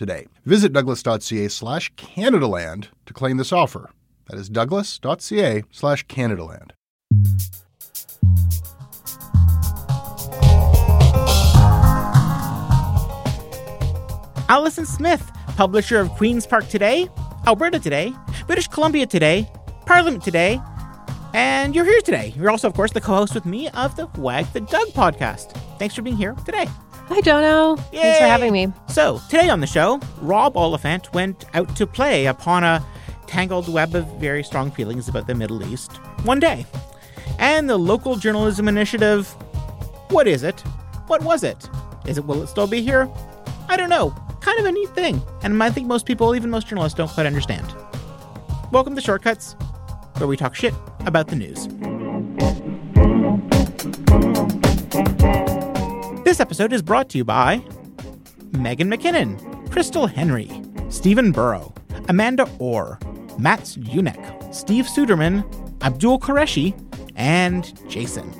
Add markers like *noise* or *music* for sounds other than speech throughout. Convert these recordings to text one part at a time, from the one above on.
today. Visit douglas.ca slash Canadaland to claim this offer. That is douglas.ca slash Canadaland. Allison Smith, publisher of Queen's Park Today, Alberta Today, British Columbia Today, Parliament Today, and you're here today. You're also, of course, the co host with me of the Wag the Doug podcast. Thanks for being here today. Hi, Jono. Thanks for having me. So, today on the show, Rob Oliphant went out to play upon a tangled web of very strong feelings about the Middle East one day. And the local journalism initiative, what is it? What was it? Is it will it still be here? I don't know. Kind of a neat thing. And I think most people, even most journalists, don't quite understand. Welcome to Shortcuts, where we talk shit about the news. This episode is brought to you by Megan McKinnon, Crystal Henry, Stephen Burrow, Amanda Orr, Mats Unek, Steve Suderman, Abdul Qureshi, and Jason.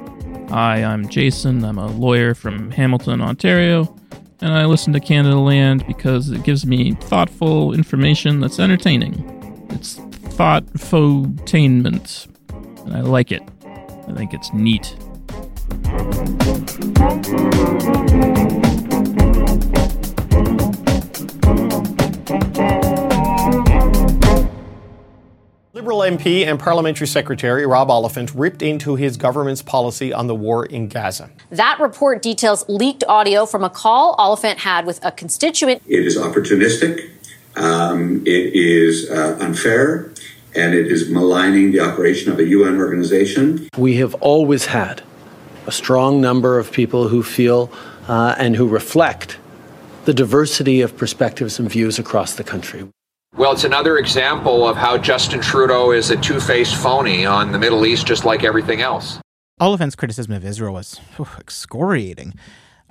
Hi, I'm Jason. I'm a lawyer from Hamilton, Ontario, and I listen to Canada Land because it gives me thoughtful information that's entertaining. It's thoughtfotainment, and I like it. I think it's neat. Liberal MP and Parliamentary Secretary Rob Oliphant ripped into his government's policy on the war in Gaza. That report details leaked audio from a call Oliphant had with a constituent. It is opportunistic, um, it is uh, unfair, and it is maligning the operation of a UN organization. We have always had a strong number of people who feel uh, and who reflect the diversity of perspectives and views across the country. Well, it's another example of how Justin Trudeau is a two faced phony on the Middle East, just like everything else. Oliphant's criticism of Israel was whew, excoriating.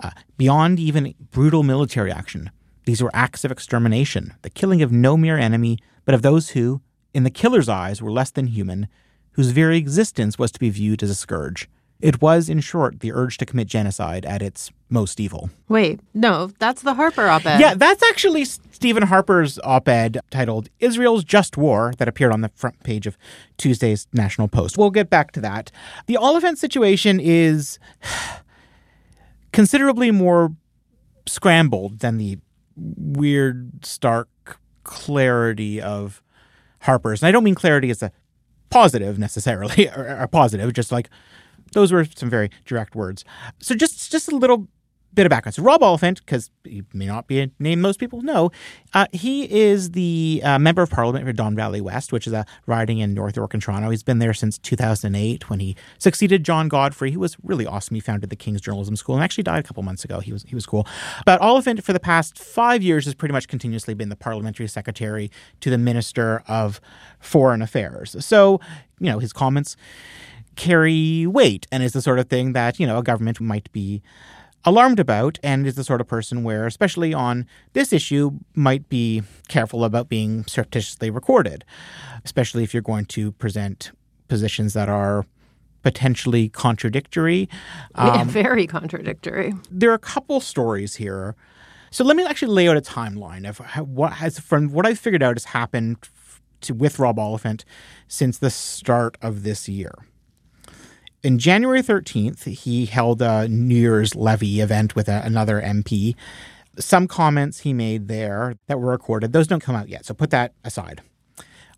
Uh, beyond even brutal military action, these were acts of extermination, the killing of no mere enemy, but of those who, in the killer's eyes, were less than human, whose very existence was to be viewed as a scourge. It was, in short, the urge to commit genocide at its most evil. Wait, no, that's the Harper op ed. Yeah, that's actually Stephen Harper's op ed titled Israel's Just War that appeared on the front page of Tuesday's National Post. We'll get back to that. The Oliphant situation is *sighs* considerably more scrambled than the weird, stark clarity of Harper's. And I don't mean clarity as a positive necessarily, *laughs* or, or positive, just like those were some very direct words. So just just a little bit of background. So Rob Oliphant, because he may not be a name most people know, uh, he is the uh, member of parliament for Don Valley West, which is a riding in North York and Toronto. He's been there since 2008 when he succeeded John Godfrey, who was really awesome. He founded the King's Journalism School and actually died a couple months ago. He was he was cool. But Oliphant, for the past five years, has pretty much continuously been the parliamentary secretary to the Minister of Foreign Affairs. So, you know, his comments carry weight and is the sort of thing that, you know, a government might be alarmed about and is the sort of person where, especially on this issue, might be careful about being surreptitiously recorded, especially if you're going to present positions that are potentially contradictory. Um, yeah, very contradictory. There are a couple stories here. So let me actually lay out a timeline of what has, from what I've figured out, has happened to, with Rob Oliphant since the start of this year in January 13th, he held a New Year's levee event with a, another MP. Some comments he made there that were recorded, those don't come out yet, so put that aside.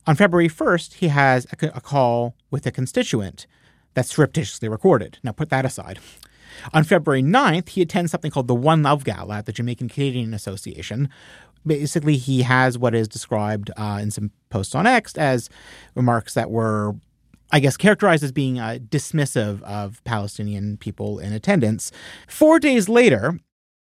On February 1st, he has a, a call with a constituent that's surreptitiously recorded. Now, put that aside. On February 9th, he attends something called the One Love Gala at the Jamaican Canadian Association. Basically, he has what is described uh, in some posts on X as remarks that were I guess, characterized as being uh, dismissive of Palestinian people in attendance. Four days later,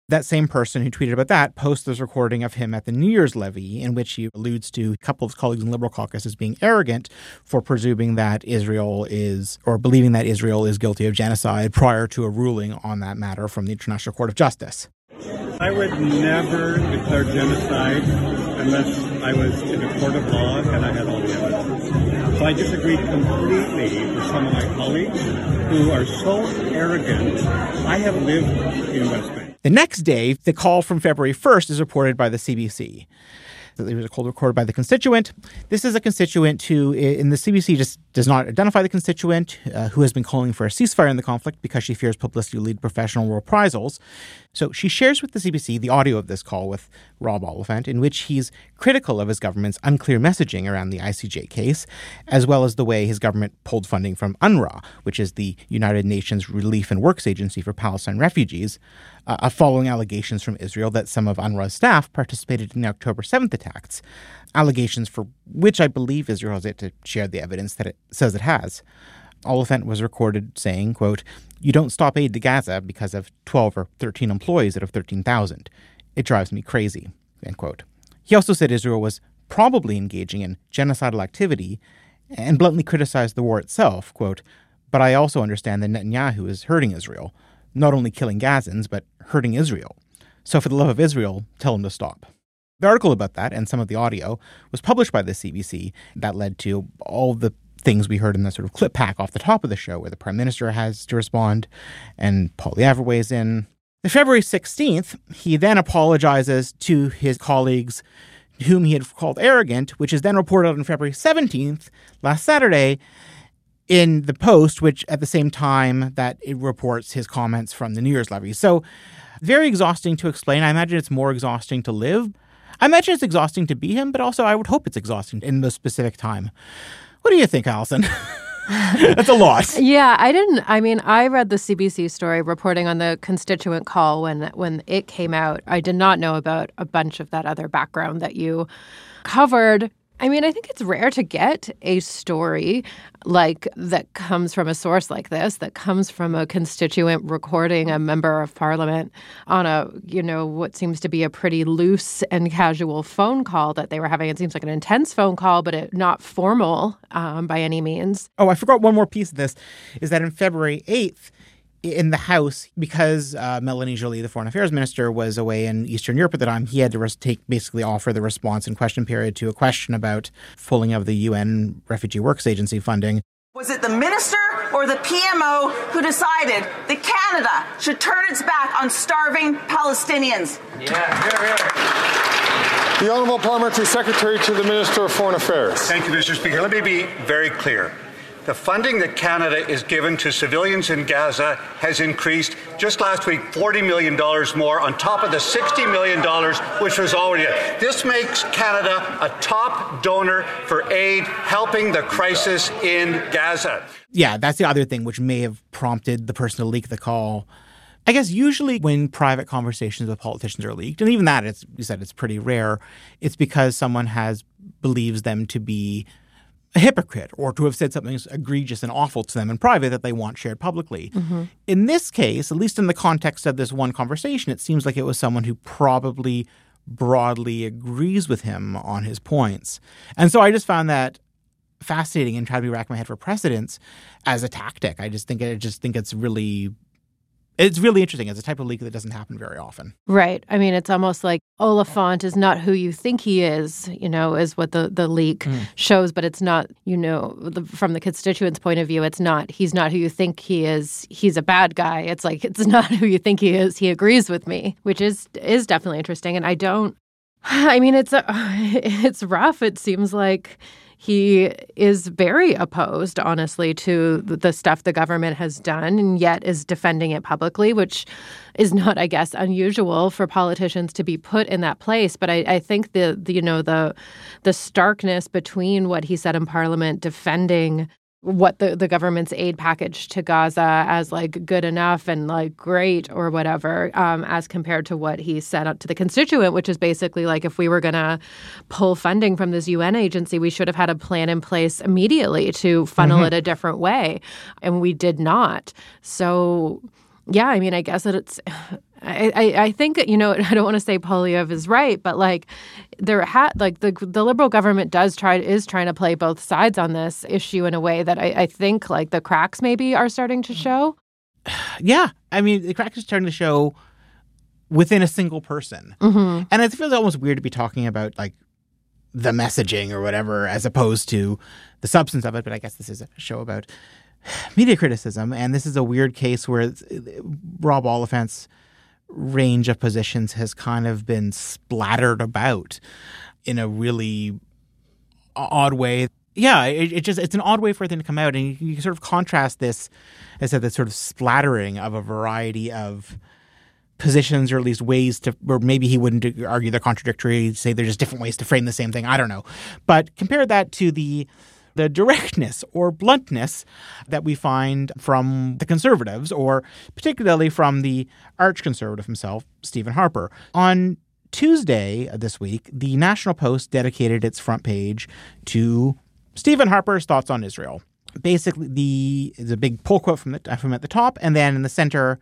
that same person who tweeted about that posts this recording of him at the New Year's levee, in which he alludes to a couple of his colleagues in the Liberal caucus as being arrogant for presuming that Israel is, or believing that Israel is guilty of genocide prior to a ruling on that matter from the International Court of Justice. I would never declare genocide unless I was in a court of law and I had all the evidence. So I disagree completely with some of my colleagues who are so arrogant. I have lived in West Bank. The next day, the call from February 1st is reported by the CBC. It was a call recorded by the constituent. This is a constituent who, in the CBC, just does not identify the constituent uh, who has been calling for a ceasefire in the conflict because she fears publicity will lead to professional reprisals. So she shares with the CBC the audio of this call with Rob Oliphant, in which he's critical of his government's unclear messaging around the ICJ case, as well as the way his government pulled funding from UNRWA, which is the United Nations Relief and Works Agency for Palestine refugees, uh, following allegations from Israel that some of UNRWA's staff participated in the October 7th attacks, allegations for which I believe Israel has yet to share the evidence that it says it has. Oliphant was recorded saying, quote, You don't stop aid to Gaza because of 12 or 13 employees out of 13,000. It drives me crazy, end quote. He also said Israel was probably engaging in genocidal activity and bluntly criticized the war itself, quote, But I also understand that Netanyahu is hurting Israel, not only killing Gazans, but hurting Israel. So for the love of Israel, tell him to stop. The article about that and some of the audio was published by the CBC. That led to all the things we heard in the sort of clip pack off the top of the show, where the prime minister has to respond and Poilievre weighs in. The February 16th, he then apologizes to his colleagues whom he had called arrogant, which is then reported on February 17th, last Saturday, in the Post, which at the same time that it reports his comments from the New Year's levee. So, very exhausting to explain. I imagine it's more exhausting to live. I imagine it's exhausting to be him, but also I would hope it's exhausting in the specific time. What do you think, Allison? *laughs* That's a lot. Yeah, I didn't. I mean, I read the CBC story reporting on the constituent call when when it came out. I did not know about a bunch of that other background that you covered. I mean, I think it's rare to get a story like that comes from a source like this, that comes from a constituent recording a member of parliament on a, you know, what seems to be a pretty loose and casual phone call that they were having. It seems like an intense phone call, but it, not formal um, by any means. Oh, I forgot one more piece of this is that in February 8th, in the House, because uh, Melanie Joly, the foreign affairs minister, was away in Eastern Europe at the time, he had to res- take basically offer the response and question period to a question about pulling of the UN Refugee Works Agency funding. Was it the minister or the PMO who decided that Canada should turn its back on starving Palestinians? Yeah, here, here. The Honourable Parliamentary Secretary to the Minister of Foreign Affairs. Thank you, Mr. Speaker. Let me be very clear. The funding that Canada is given to civilians in Gaza has increased just last week $40 million more on top of the $60 million which was already. This makes Canada a top donor for aid helping the crisis in Gaza. Yeah, that's the other thing which may have prompted the person to leak the call I guess usually when private conversations with politicians are leaked, and even that, it's you said it's pretty rare. It's because someone has believes them to be a hypocrite or to have said something egregious and awful to them in private that they want shared publicly. Mm-hmm. In this case, at least in the context of this one conversation, it seems like it was someone who probably broadly agrees with him on his points. And so I just found that fascinating and tried to be racking my head for precedents as a tactic. I just think I just think it's really it's really interesting. It's a type of leak that doesn't happen very often. Right. I mean, it's almost like Oliphant is not who you think he is, you know, is what the, the leak Mm. shows, but it's not, you know, the, from the constituents' point of view, it's not, he's not who you think he is. He's a bad guy. It's like, it's *laughs* not who you think he is. He agrees with me, which is, is definitely interesting. And I don't, *sighs* I mean, it's, a, *sighs* it's rough. It seems like he is very opposed, honestly, to the stuff the government has done, and yet is defending it publicly, which is not, I guess, unusual for politicians to be put in that place. But I, I think the, the you know the the starkness between what he said in Parliament defending what the, the government's aid package to Gaza as like good enough and like great or whatever, um, as compared to what he said up to the constituent, which is basically like if we were going to pull funding from this UN agency, we should have had a plan in place immediately to funnel Mhm. it a different way. And we did not. So, yeah, I mean, I guess that it's. I, I, I think you know *laughs* I don't want to say Poilievre is right, but like there had like the the liberal government does try is trying to play both sides on this issue in a way that I, I think like the cracks maybe are starting to show. *sighs* Yeah. I mean, the cracks is starting to show within a single person. Mhm. And it feels almost weird to be talking about like the messaging or whatever as opposed to the substance of it. But I guess this is a show about *sighs* media criticism. And this is a weird case where it's- Rob Oliphant's range of positions has kind of been splattered about in a really odd way. Yeah, it, it just it's an odd way for it to come out, and you, you sort of contrast this, as I said, this sort of splattering of a variety of positions, or at least ways to, or maybe he wouldn't argue they're contradictory, say they're just different ways to frame the same thing. I don't know, but compare that to the the directness or bluntness that we find from the conservatives, or particularly from the arch conservative himself, Stephen Harper. On Tuesday this week, the National Post dedicated its front page to Stephen Harper's thoughts on Israel. Basically, the a big pull quote from the from at the top, and then in the center,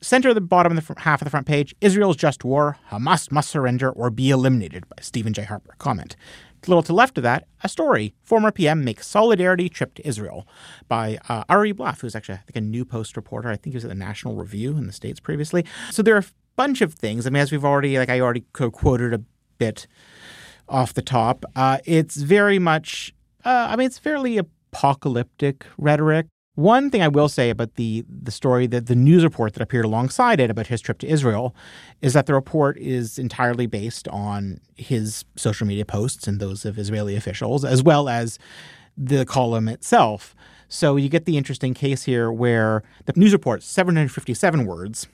center of the bottom of the half of the front page, Israel's just war. Hamas must surrender or be eliminated by Stephen J. Harper. Comment. Little to left of that, a story. Former PM makes solidarity trip to Israel by uh, Ari Blaff, who's actually, I think, a new Post reporter. I think he was at the National Review in the States previously. So there are a bunch of things. I mean, as we've already, like I already quoted a bit off the top, uh, it's very much, uh, I mean, it's fairly apocalyptic rhetoric. One thing I will say about the the story that the news report that appeared alongside it about his trip to Israel is that the report is entirely based on his social media posts and those of Israeli officials, as well as the column itself. So you get the interesting case here where the news report 757 words,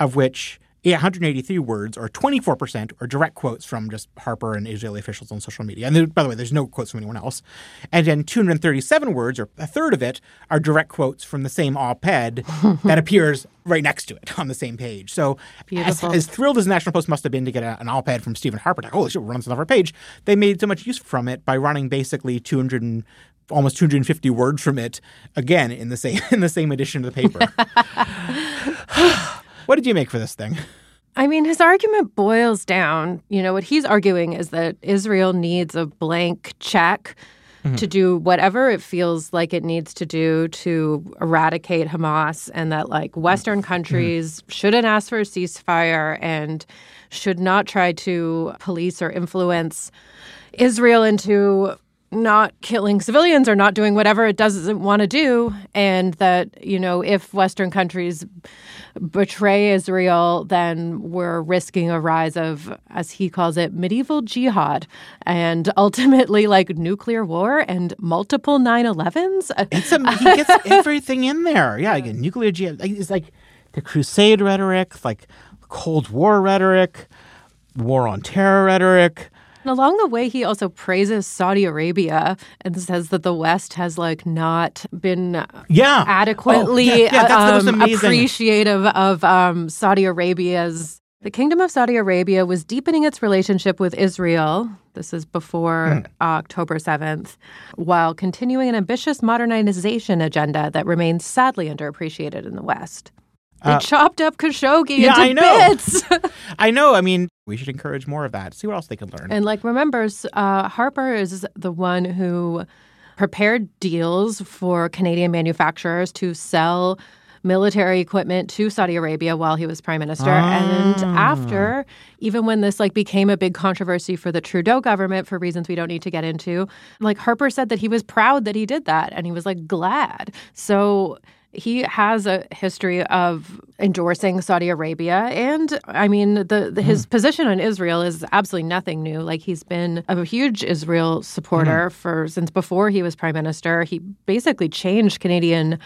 of which 183 words or 24% are direct quotes from just Harper and Israeli officials on social media. And there, by the way, there's no quotes from anyone else. And then 237 words, or a third of it, are direct quotes from the same op ed *laughs* that appears right next to it on the same page. So, as, as thrilled as the National Post must have been to get a, an op ed from Stephen Harper, like, holy shit, we're this on our page, they made so much use from it by running basically 200 and almost 250 words from it again in the same *laughs* in the same edition of the paper. *laughs* what did you make for this thing? *laughs* I mean, his argument boils down, you know, what he's arguing is that Israel needs a blank check Mhm. to do whatever it feels like it needs to do to eradicate Hamas, and that like Western countries shouldn't ask for a ceasefire and should not try to police or influence Israel into not killing civilians or not doing whatever it doesn't want to do and that you know if western countries betray israel then we're risking a rise of as he calls it medieval jihad and *laughs* ultimately like nuclear war and multiple 9-11s It's a, he gets *laughs* everything in there. Yeah, like nuclear jihad. It's like the crusade rhetoric, like Cold War rhetoric, war on terror rhetoric. And along the way, he also praises Saudi Arabia and says that the West has like not been yeah. adequately oh, yeah, yeah, um, appreciative of um, Saudi Arabia's. The Kingdom of Saudi Arabia was deepening its relationship with Israel. This is before mm. October 7th, while continuing an ambitious modernization agenda that remains sadly underappreciated in the West. They uh, chopped up Khashoggi yeah, into I know. bits. *laughs* I know. I mean, we should encourage more of that. See what else they can learn. And like, remember, uh, Harper is the one who prepared deals for Canadian manufacturers to sell military equipment to Saudi Arabia while he was prime minister. Ah. And after, even when this like became a big controversy for the Trudeau government for reasons we don't need to get into, like Harper said that he was proud that he did that and he was like glad. So he has a history of endorsing Saudi Arabia. And I mean, the, the his mm. position on Israel is absolutely nothing new. Like he's been a huge Israel supporter mm. for since before he was prime minister. He basically changed Canadian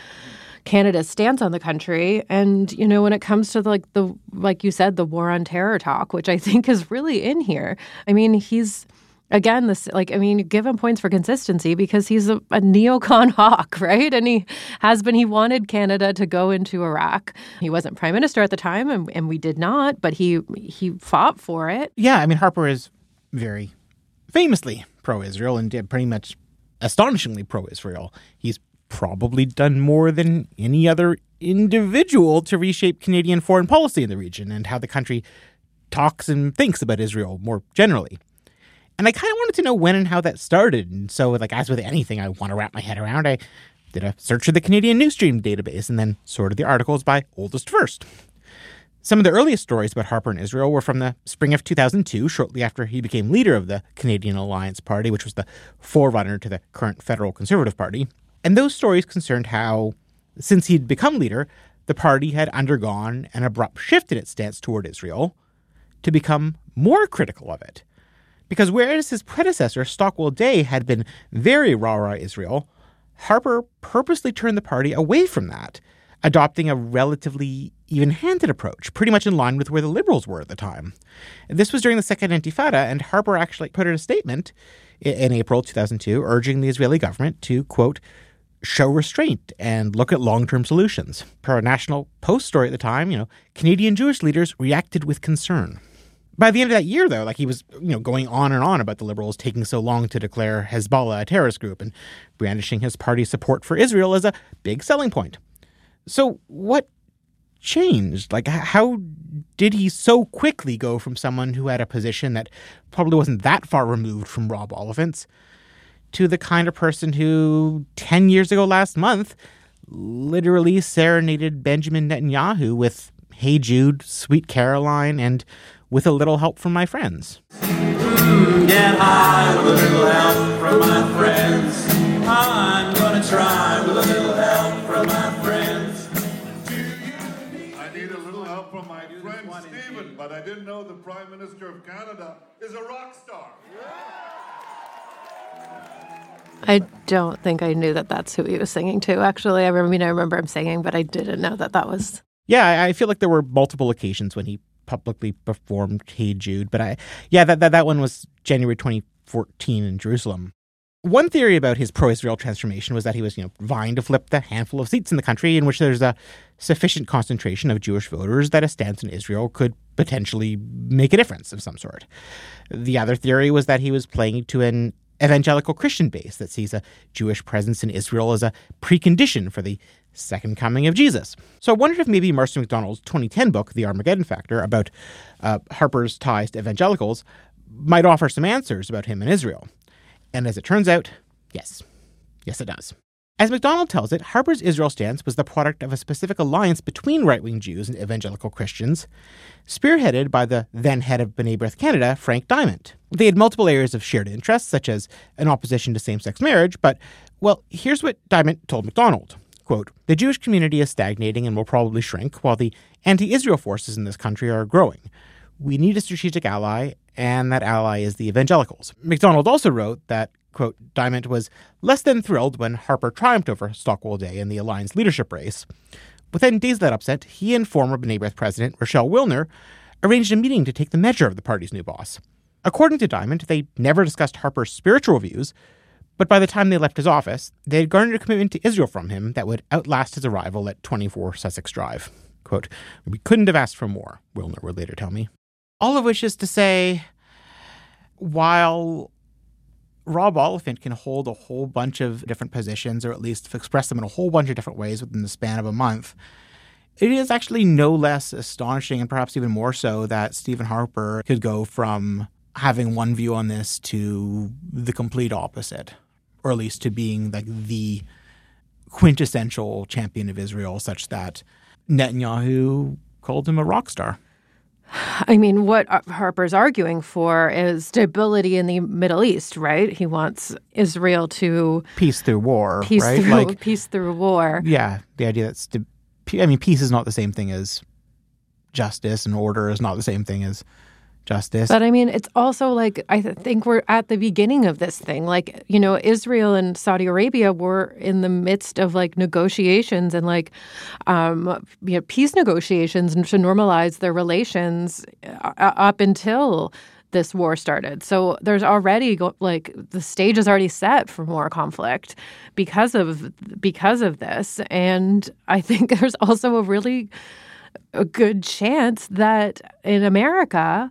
Canada's stance on the country. And, you know, when it comes to like the, like you said, the war on terror talk, which I *laughs* think is really in here, I mean, he's, again, this like I mean, give him points for consistency because he's a, a, neocon *laughs* hawk, right? And he has been. He wanted Canada to go into Iraq. He wasn't prime minister at the time, and, and we did not, but he he fought for it. Yeah, I mean, Harper is very famously pro-Israel and pretty much astonishingly pro-Israel. He's probably done more than any other individual to reshape Canadian foreign policy in the region and how the country talks and thinks about Israel more generally. And I kind of wanted to know when and how that started. And so, like, as with anything I want to wrap my head around, I did a search of the Canadian Newsstream database and then sorted the articles by oldest first. Some of the earliest stories about Harper and Israel were from the spring of 2002, shortly after he became leader of the Canadian Alliance Party, which was the forerunner to the current federal Conservative Party. And those stories concerned how, since he'd become leader, the party had undergone an abrupt shift in its stance toward Israel to become more critical of it. Because whereas his predecessor, Stockwell Day, had been very rah rah Israel, Harper purposely turned the party away from that, adopting a relatively even handed approach, pretty much in line with where the Liberals were at the time. This was during the Second Intifada, and Harper actually put out a statement in April 2002 urging the Israeli government to, quote, show restraint and look at long term solutions. Per a National Post story at the time, you know, Canadian Jewish leaders reacted with concern. By the end of that year, though, like he was, you know, going on and on about the liberals taking so long to declare Hezbollah a terrorist group and brandishing his party's support for Israel as a big selling point. So, what changed? Like, how did he so quickly go from someone who had a position that probably wasn't that far removed from Rob Oliphant's to the kind of person who 10 years ago last month literally serenaded Benjamin Netanyahu with Hey Jude, Sweet Caroline, and with a little help from my friends. Mm, get high with a little help from my friends. I'm gonna try with a little help from my friends. I need a little help from my friend Stephen, but I didn't know the Prime Minister of Canada is a rock star. I don't think I knew that that's who he was singing to. Actually, I mean, I remember him singing, but I didn't know that that was. Yeah, I feel like there were multiple occasions when he publicly performed Hey Jude, but I yeah that that, that one was January 2014 in Jerusalem. One theory about his pro-Israel transformation was that he was, you know, vying to flip the handful of seats in the country in which there's a sufficient concentration of Jewish voters that a stance in Israel could potentially make a difference of some sort. The other theory was that he was playing to an evangelical Christian base that sees a Jewish presence in Israel as a precondition for the second coming of Jesus. So I wondered if maybe Marci McDonald's 2010 book, The Armageddon Factor, about uh, Harper's ties to evangelicals, might offer some answers about him and Israel. And as it turns out, yes. Yes, it does. As McDonald tells it, Harper's Israel stance was the product of a specific alliance between right wing Jews and evangelical Christians, spearheaded by the then head of B'nai B'rith Canada, Frank Dimant. They had multiple areas of shared interest, such as an opposition to same sex marriage, but, well, here's what Dimant told McDonald. Quote, the Jewish community is stagnating and will probably shrink, while the anti Israel forces in this country are growing. We need a strategic ally, and that ally is the evangelicals. McDonald also wrote that, quote, Dimant was less than thrilled when Harper triumphed over Stockwell Day in the Alliance leadership race. Within days of that upset, he and former B'nai president Rochelle Wilner arranged a meeting to take the measure of the party's new boss. According to Dimant, they never discussed Harper's spiritual views, but by the time they left his office, they had garnered a commitment to Israel from him that would outlast his arrival at 24 Sussex Drive. Quote, We couldn't have asked for more, Wilner would later tell me. All of which is to say, while Rob Oliphant can hold a whole bunch of different positions, or at least express them in a whole bunch of different ways within the span of a month, it is actually no less astonishing, and perhaps even more so, that Stephen Harper could go from having one view on this to the complete opposite, or at least to being like the quintessential champion of Israel, such that Netanyahu called him a rock star. I mean, what Harper's arguing for is stability in the Middle East, right? He wants Israel to peace through war, peace right? Through, like peace through war. Yeah, the idea that st- I mean, peace is not the same thing as justice, and order is not the same thing as justice. But I mean, it's also like I th- think we're at the beginning of this thing. Like, you know, Israel and Saudi Arabia were in the midst of like negotiations and like um, you know, peace negotiations to normalize their relations uh, up until this war started. So there's already like the stage is already set for more conflict because of because of this. And I think *laughs* there's also a really a good chance that in America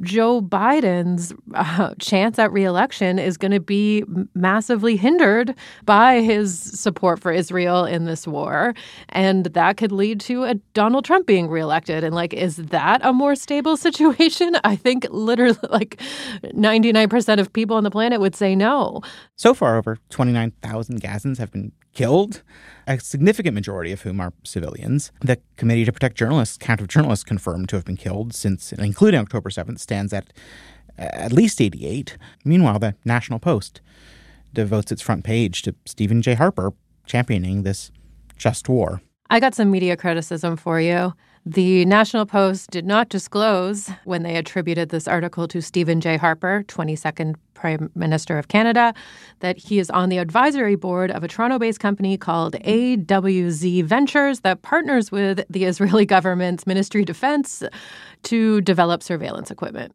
Joe Biden's uh, chance at reelection is going to be massively hindered by his support for Israel in this war. And that could lead to a Donald Trump being reelected. And, like, is that a more stable *laughs* situation? I think literally, *laughs* like, 99% of people on the planet would say no. So far, over 29,000 Gazans have been killed, a significant majority of whom are civilians. The Committee to Protect Journalists, count of journalists confirmed to have been killed since, including October 7th, stands at at least 88. Meanwhile, the National Post devotes its front page to Stephen J. Harper championing this just war. I got some media criticism for you. The National Post did not disclose when they attributed this article to Stephen J. Harper, 22nd Prime Minister of Canada, that he is on the advisory board of a Toronto based company called AWZ Ventures that partners with the Israeli government's Ministry of Defense to develop surveillance equipment.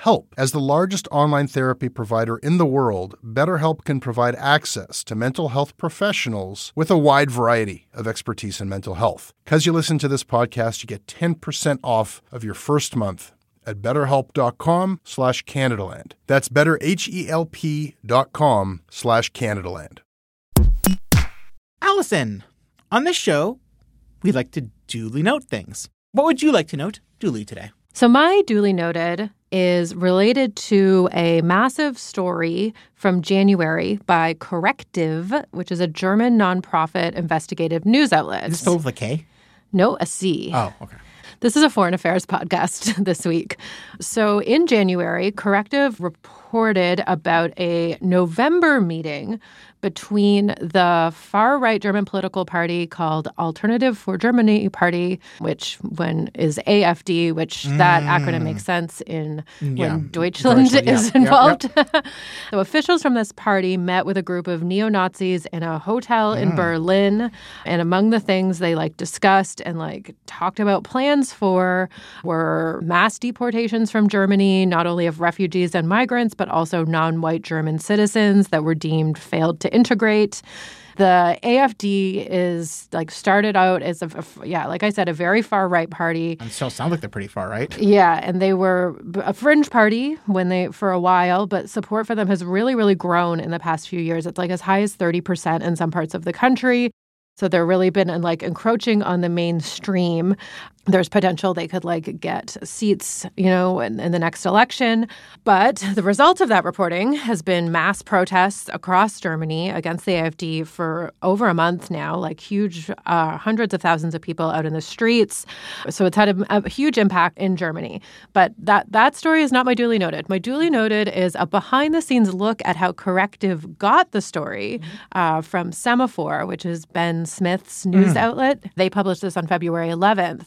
help. As the largest online therapy provider in the world, BetterHelp can provide access to mental health professionals with a wide variety of expertise in mental health. Because you listen to this podcast, you get 10% off of your first month at betterhelp.com slash Canadaland. That's betterhelp.com slash Canadaland. Allison, on this show, we like to duly note things. What would you like to note duly today? So, my duly noted is related to a massive story from January by Correctiv, which is a German nonprofit investigative news outlet. Is this spelled with a K? No, a C. Oh, okay. This is a foreign affairs podcast *laughs* this week. So, in January, Correctiv reported about a November meeting between the far right German political party called Alternative for Germany Party, which when is AFD, which mm. that acronym makes sense in yeah. when Deutschland, Deutschland is yeah. involved. Yep, yep. *laughs* so officials from this party met with a group of neo Nazis in a hotel mm. in Berlin, and among the things they like discussed and like talked about plans for were mass deportations from Germany, not only of refugees and migrants, but also non-white German citizens that were deemed failed to integrate. The AFD is like started out as a, yeah, like I said, a very far right party. And still sound like they're pretty far right. Yeah, and they were a fringe party when they for a while, but support for them has really, really grown in the past few years. It's like as high as thirty percent in some parts of the country. So they're really been like encroaching on the mainstream there's potential they could like get seats, you know, in, in, the next election. But the result of that reporting has been mass protests across Germany against the AFD for over a month now, like huge, uh, hundreds of thousands of people out in the streets. So it's had a, a, huge impact in Germany. But that that story is not my duly noted. My duly noted is a behind the scenes look at how Correctiv got the story uh, from Semafor, which is Ben Smith's news mm. outlet. They published this on February 11th.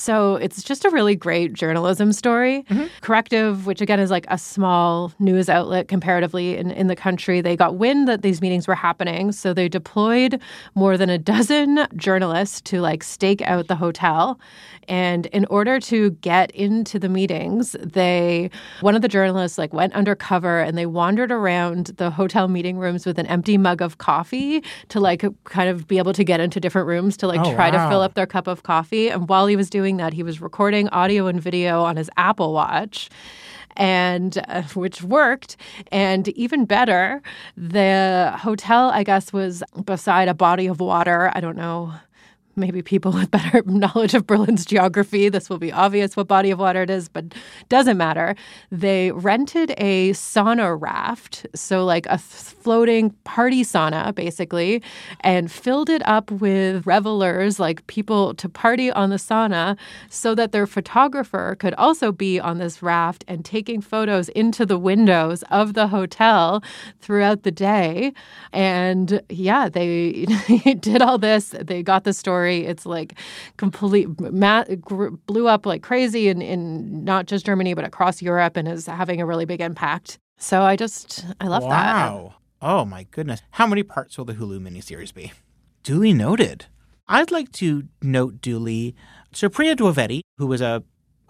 So it's just a really great journalism story. Mm-hmm. Correctiv, which again is like a small news outlet comparatively in, in the country, they got wind that these meetings were happening. So they deployed more than a dozen journalists to like stake out the hotel. And in order to get into the meetings, they one of the journalists like went undercover and they wandered around the hotel meeting rooms with an empty mug of coffee to like kind of be able to get into different rooms to like oh, try wow. to fill up their cup of coffee. And while he was doing that, he was recording audio and video on his Apple Watch and uh, which worked. And even better, the hotel, I guess, was beside a body of water. I don't know maybe people *laughs* with better knowledge of Berlin's geography, this will be obvious what body of water it is, but doesn't matter. They rented a sauna raft, so like a floating party sauna, basically, and filled it up with revelers, like people to party on the sauna, so that their photographer could also be on this raft and taking photos into the windows of the hotel throughout the day. And yeah, they *laughs* did all this. They got the story story. It's like complete ma- blew up like crazy in, in not just Germany but across Europe and is having a really big impact. So I just I love wow. that. Wow. Oh my goodness. How many parts will the Hulu miniseries be? Duly noted. I'd like to note duly Supriya Dwivedi, who was a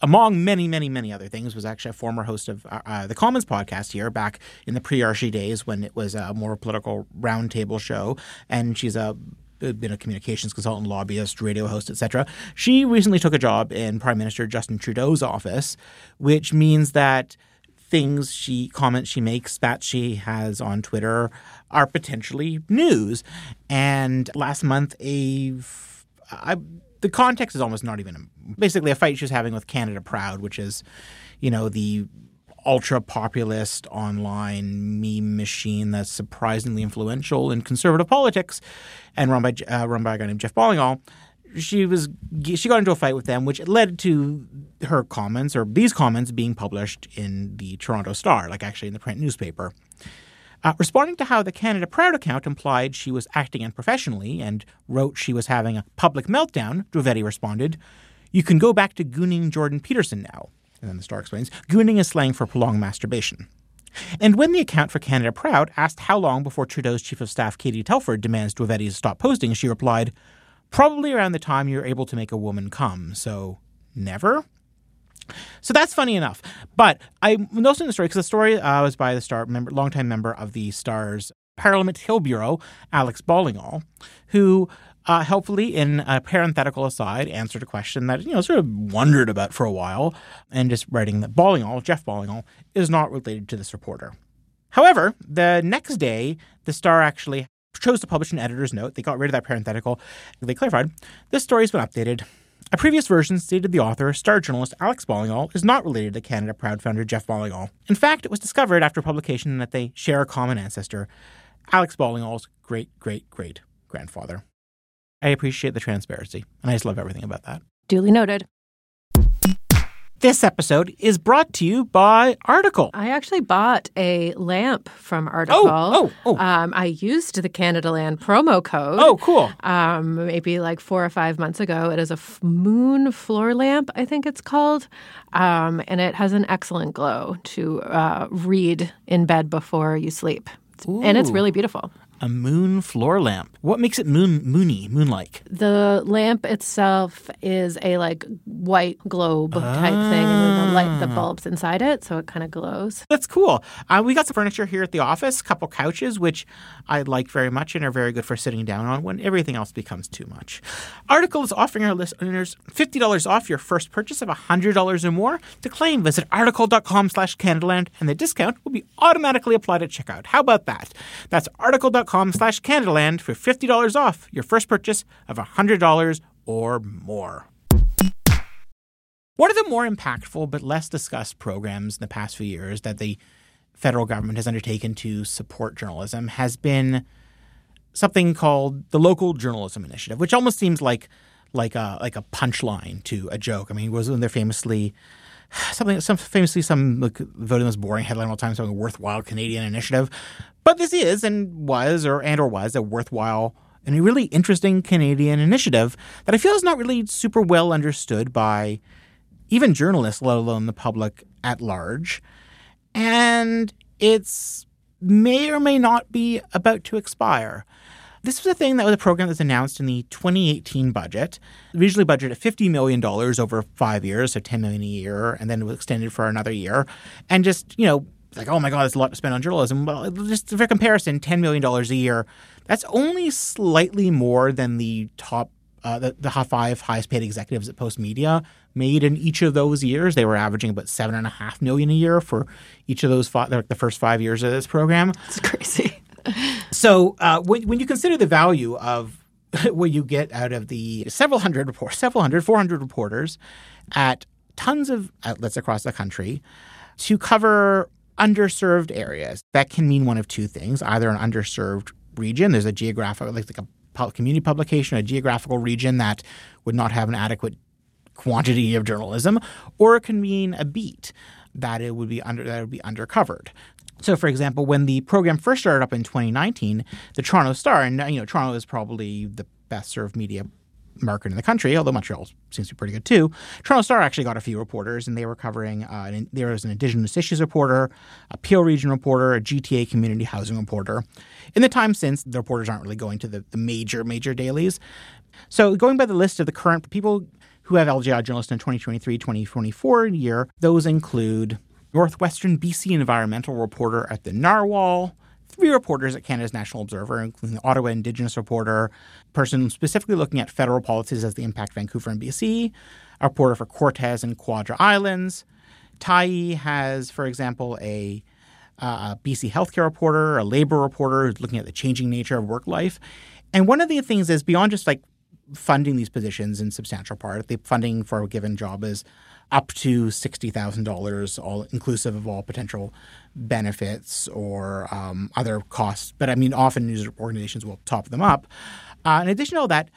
among many, many, many other things, was actually a former host of uh, uh the Commons podcast here back in the pre-Arshy days when it was a more political roundtable show. And she's a Uh, been a communications consultant, lobbyist, radio host, etc. She recently took a job in Prime Minister Justin Trudeau's office, which means that things she comments she makes that she has on Twitter are potentially news. And last month, a I, the context is almost not even basically a fight she was having with Canada Proud, which is, you know, the ultra populist online meme machine that's surprisingly influential in conservative politics and run by uh, run by a guy named Jeff Ballingall. She was she got into a fight with them, which led to her comments or these comments being published in the Toronto Star, like actually in the print newspaper. Uh, responding to how the Canada Proud account implied she was acting unprofessionally and wrote she was having a public meltdown, Dwivedi responded, "You can go back to gooning Jordan Peterson now." And then the star explains gooning is slang for prolonged masturbation. And when the account for Canada Proud asked how long before Trudeau's chief of staff Katie Telford demands Dwivedi stop posting, she replied, probably around the time you're able to make a woman come. So never? So that's funny enough. But I'm noticing the story because the story uh, was by the Star member, longtime member of the Star's Parliament Hill Bureau, Alex Ballingall, who uh, helpfully, in a parenthetical aside, answered a question that you know sort of wondered about for a while, and just writing that Ballingall, Jeff Ballingall, is not related to this reporter. However, the next day, the Star actually chose to publish an editor's note. They got rid of that parenthetical. They clarified this story has been updated. A previous version stated the author, star journalist Alex Ballingall, is not related to Canada Proud founder Jeff Ballingall. In fact, it was discovered after publication that they share a common ancestor, Alex Ballingall's great great great grandfather. I appreciate the transparency, and I just love everything about that. Duly noted. This episode is brought to you by Article. I actually bought a lamp from Article. Oh, oh, oh. Um, I used the Canada Land promo code. Oh, cool. Um, maybe like four or five months ago. It is a f- moon floor lamp, I think it's called. Um, and it has an excellent glow to uh, read in bed before you sleep. And it's really beautiful. A moon floor lamp. What makes it moon moony, moon-like? The lamp itself is a like white globe type thing, and then the light the Ah. bulbs inside it, so it kind of glows. That's cool. Uh, we got some furniture here at the office, a couple couches, which I like very much and are very good for sitting down on when everything else becomes too much. Article is offering our listeners $50 off your first purchase of $100 or more. To claim, visit article.com slash Canadaland, and the discount will be automatically applied at checkout. How about that? That's article.com slash Canadaland for $50 off your first purchase of $100 or more. One of the more impactful but less discussed programs in the past few years that the federal government has undertaken to support journalism has been something called the Local Journalism Initiative, which almost seems like like a like a punchline to a joke. I mean, wasn't there famously something some famously some like voting most boring headline all time, something worthwhile Canadian initiative. But this is and was or and or was a worthwhile and a really interesting Canadian initiative that I feel is not really super well understood by even journalists, let alone the public at large. And it's may or may not be about to expire. This was a thing that was a program that was announced in the 2018 budget, originally budgeted at $50 million over five years, so 10 million a year, and then it was extended for another year. And just, you know, like, oh my God, that's a lot to spend on journalism. Well, just for comparison, $10 million a year, that's only slightly more than the top, uh, the, the five highest paid executives at Postmedia made in each of those years. They were averaging about seven and a half million a year for each of those five, the first five years of this program. It's crazy. So uh, when, when you consider the value of *laughs* what you get out of the several hundred reporters, several hundred, 400 reporters at tons of outlets across the country to cover underserved areas, that can mean one of two things: either an underserved region, there's a geographical, like, like a community publication, a geographical region that would not have an adequate quantity of journalism, or it can mean a beat that it would be under that would be undercovered. So, for example, when the program first started up in 2019, the Toronto Star, and you know, Toronto is probably the best served media market in the country, although Montreal seems to be pretty good too. Toronto Star actually got a few reporters, and they were covering. Uh, an, there was an Indigenous issues reporter, a Peel region reporter, a GTA community housing reporter. In the time since, the reporters aren't really going to the, the major major dailies. So, going by the list of the current people who have LJI journalists in 2023-2024 year, those include Northwestern BC environmental reporter at the Narwhal, three reporters at Canada's National Observer, including the Ottawa Indigenous reporter, person specifically looking at federal policies as they impact Vancouver and BC, a reporter for Cortes and Quadra Islands. Tyee has, for example, a, uh, BC healthcare reporter, a labor reporter who's looking at the changing nature of work life. And one of the things is beyond just like funding these positions in substantial part, the funding for a given job is up to $60,000, all inclusive of all potential benefits or um, other costs. But I mean, often news organizations will top them up. Uh, in addition to all that,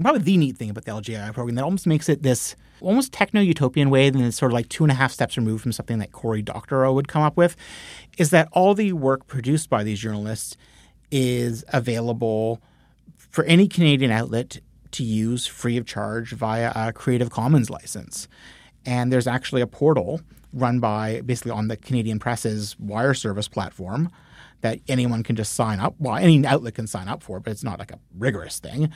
probably the neat thing about the LJI program that almost makes it this almost techno utopian way, and it's sort of like two and a half steps removed from something that Cory Doctorow would come up with, is that all the work produced by these journalists is available for any Canadian outlet to use free of charge via a Creative Commons license. And there's actually a portal run by basically on the Canadian Press's wire service platform that anyone can just sign up. Well, any outlet can sign up for, it, but it's not like a rigorous thing.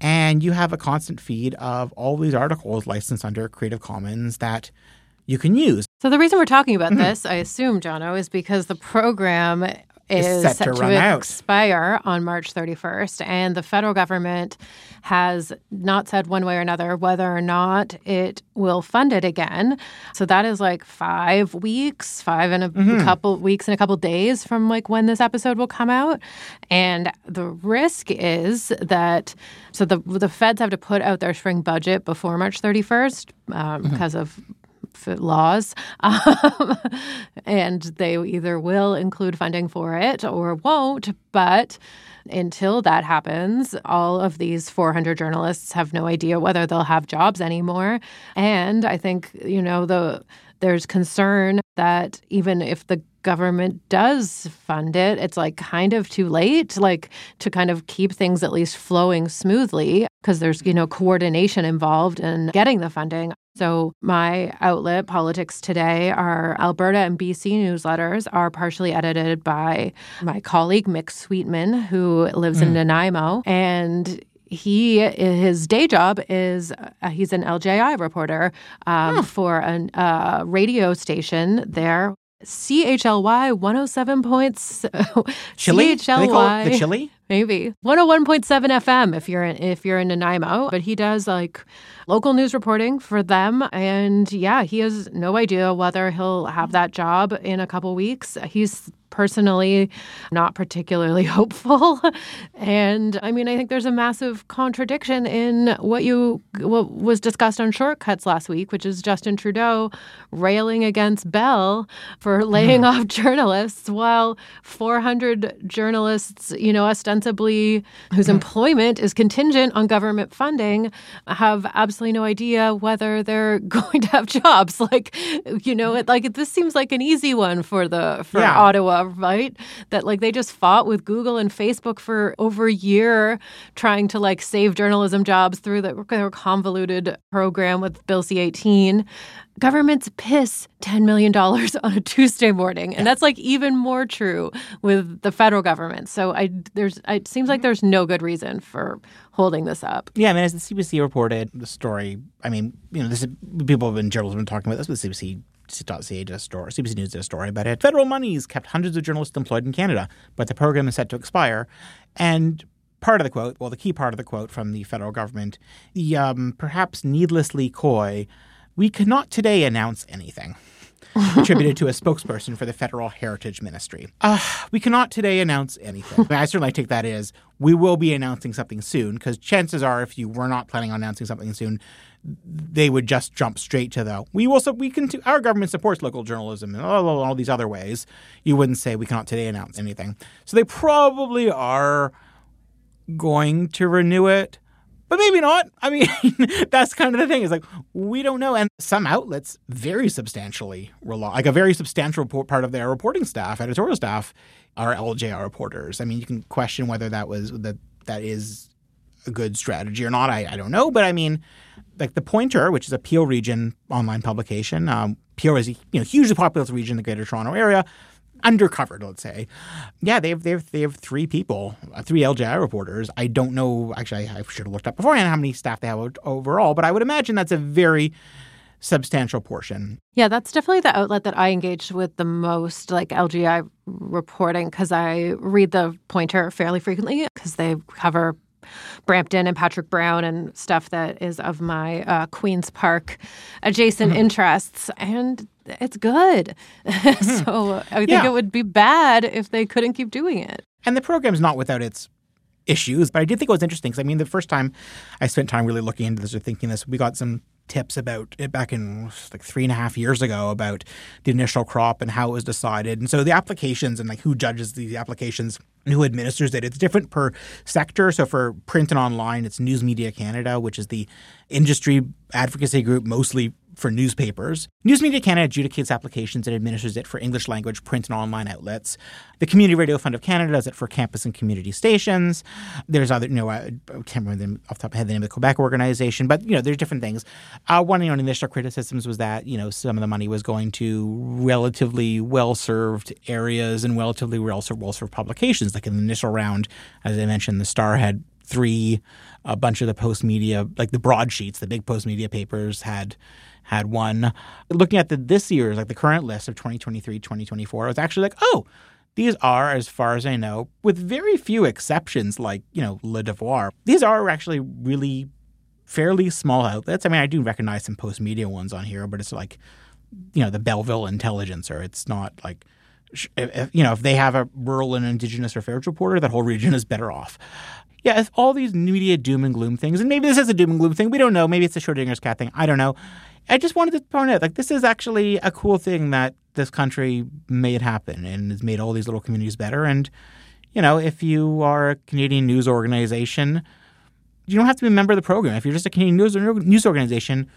And you have a constant feed of all these articles licensed under Creative Commons that you can use. So the reason we're talking about Mhm. this, I assume, Jono, is because the program Is set set, to to, run out. expire on March 31st, and the federal government has not said one way or another whether or not it will fund it again. So that is like five weeks, five and a Mhm. couple weeks and a couple days from like when this episode will come out, and the risk is that so the the feds have to put out their spring budget before March 31st um, Mhm. because of laws. *laughs* Um, and they either will include funding for it or won't. But until that happens, all of these 400 journalists have no idea whether they'll have jobs anymore. And I think, you know, the there's concern that even if the government does fund it, it's like kind of too late, like to kind of keep things at least flowing smoothly because there's, you know, coordination involved in getting the funding. So my outlet, Politics Today, our Alberta and BC newsletters are partially edited by my colleague Mick Sweetman, who lives mm. in Nanaimo, and he his day job is uh, he's an LJI reporter um, huh. for a uh, radio station there. CHLY 107 points. *laughs* CHLY. the chili? Maybe 101.7 FM if you're in, if you're in Nanaimo. But he does like local news reporting for them, and yeah, he has no idea whether he'll have that job in a couple weeks. He's personally not particularly *laughs* hopeful. and I mean, I think there's a massive contradiction in what you what was discussed on Shortcuts last week, which is Justin Trudeau railing against Bell for laying mm. off *laughs* journalists while 400 journalists, you know, ostensibly whose mm. employment is contingent on government funding have absolutely no idea whether they're *laughs* going to have jobs. Like, you know, it, like this seems like an easy one for the for yeah. Ottawa right? That like they just fought with Google and Facebook for over a year trying to like save journalism jobs through the, their convoluted program with Bill C 18 governments piss $10 million *laughs* on a Tuesday morning. And that's like even more true with the federal government. So I there's it seems like there's no good reason for holding this up. Yeah, I mean, as the CBC reported the story, I mean, you know, this is, people have been journalists have been talking about this with CBC CBC did a story, CBC News did a story about it. Federal monies kept hundreds of journalists employed in Canada, but the program is set to expire. And part of the quote, well, the key part of the quote from the federal government, the um, perhaps needlessly coy, we cannot today announce anything. *laughs* attributed to a spokesperson for the Federal Heritage Ministry. Uh, we cannot today announce anything. *laughs* I certainly take that as we will be announcing something soon, because chances are, if you were not planning on announcing something soon, they would just jump straight to the we will we can our government supports local journalism and all, all, all these other ways. You wouldn't say we cannot today announce anything. So they probably are going to renew it, but maybe not. I mean, *laughs* that's kind of the thing. It's like we don't know, and some outlets very substantially rely, like a very substantial part of their reporting staff, editorial staff, are LJI reporters. I mean, you can question whether that was that that is a good strategy or not. I, I don't know, but I mean, like the Pointer, which is a Peel Region online publication. Um, Peel is a you know hugely populous region in the Greater Toronto Area, undercovered, let's say. Yeah, they have they have they have three people, uh, three LJI reporters. I don't know. Actually, I, I should have looked up beforehand how many staff they have overall, but I would imagine that's a very substantial portion. Yeah, that's definitely the outlet that I engaged with the most, like LJI reporting, because I read the Pointer fairly frequently because they cover Brampton and Patrick Brown and stuff that is of my uh, Queen's Park adjacent mm-hmm. interests. And it's good. *laughs* Mm-hmm. so I think yeah. it would be bad if they couldn't keep doing it. And the program's not without its issues, but I did think it was interesting because I mean, the first time I spent time really looking into this or thinking this, we got some tips about it back in like three and a half years ago about the initial crop and how it was decided. And so the applications and like who judges the applications and who administers it, it's different per sector. So for print and online, it's News Media Canada, which is the industry advocacy group mostly for newspapers. News Media Canada adjudicates applications and administers it for English language print and online outlets. The Community Radio Fund of Canada does it for campus and community stations. There's other, you know, I can't remember the, off the top of my head the name of the Quebec organization, but, you know, there's different things. Uh, one you know, initial criticisms was that, you know, some of the money was going to relatively well served areas and relatively well served publications. Like in the initial round, as I mentioned, the Star had three, a bunch of the Postmedia, like the broadsheets, the big Postmedia papers had had one. Looking at the this year's, like the current list of 2023, 2024, I was actually like, oh, these are, as far as I know, with very few exceptions, like, you know, Le Devoir, these are actually really fairly small outlets. I mean, I do recognize some Postmedia ones on here, but it's like, you know, the Belleville Intelligencer. It's not like, if, you know, if they have a rural and indigenous affairs reporter, that whole region is better off yeah, it's all these media doom and gloom things, and maybe this is a doom and gloom thing. We don't know. Maybe it's a Schrodinger's cat thing. I don't know. I just wanted to point out, like, this is actually a cool thing that this country made happen and has made all these little communities better. And, you know, if you are a Canadian news organization, you don't have to be a member of the program. If you're just a Canadian news, news organization,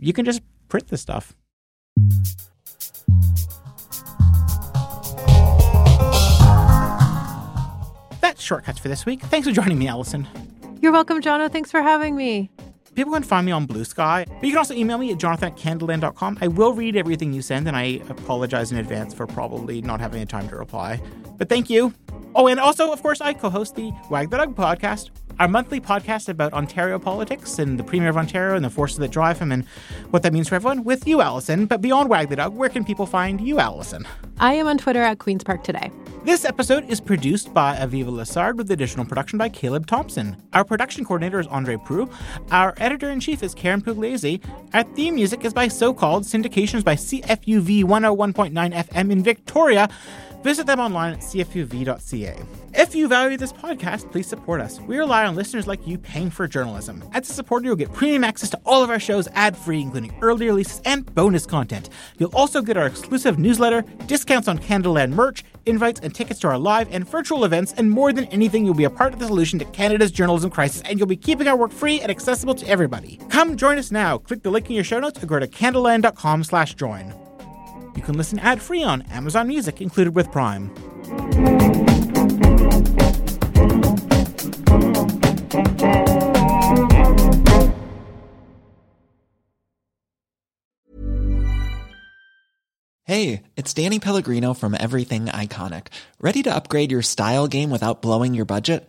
you can just print this stuff. That's shortcuts for this week. Thanks for joining me, Allison. You're welcome, Jono. Thanks for having me. People can find me on Bluesky, but you can also email me at jonathan at canadaland.com. I will read everything you send, and I apologize in advance for probably not having the time to reply. But thank you. Oh, and also, of course, I co host the Wag the Dog podcast, our monthly podcast about Ontario politics and the Premier of Ontario and the forces that drive him and what that means for everyone with you, Allison. But beyond Wag the Dog, where can people find you, Allison? I am on Twitter at Queen's Park Today. This episode is produced by Aviva Lessard with additional production by Caleb Thompson. Our production coordinator is Andre Prue. Our editor in chief is Karyn Pugliese. Our theme music is by So Called. Syndications by CFUV 101.9 FM in Victoria. Visit them online at cfuv.ca. If you value this podcast, please support us. We rely on listeners like you paying for journalism. As a supporter, you'll get premium access to all of our shows ad free, including early releases and bonus content. You'll also get our exclusive newsletter, discounts on Canadaland merch, invites and tickets to our live and virtual events, and more than anything, you'll be a part of the solution to Canada's journalism crisis, and you'll be keeping our work free and accessible to everybody. Come join us now. Click the link in your show notes or go to canadaland.com slash join. Can listen ad-free on Amazon Music, included with Prime. Hey, it's Danny Pellegrino from Everything Iconic. Ready to upgrade your style game without blowing your budget?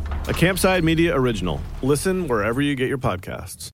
a Campside Media original. Listen wherever you get your podcasts.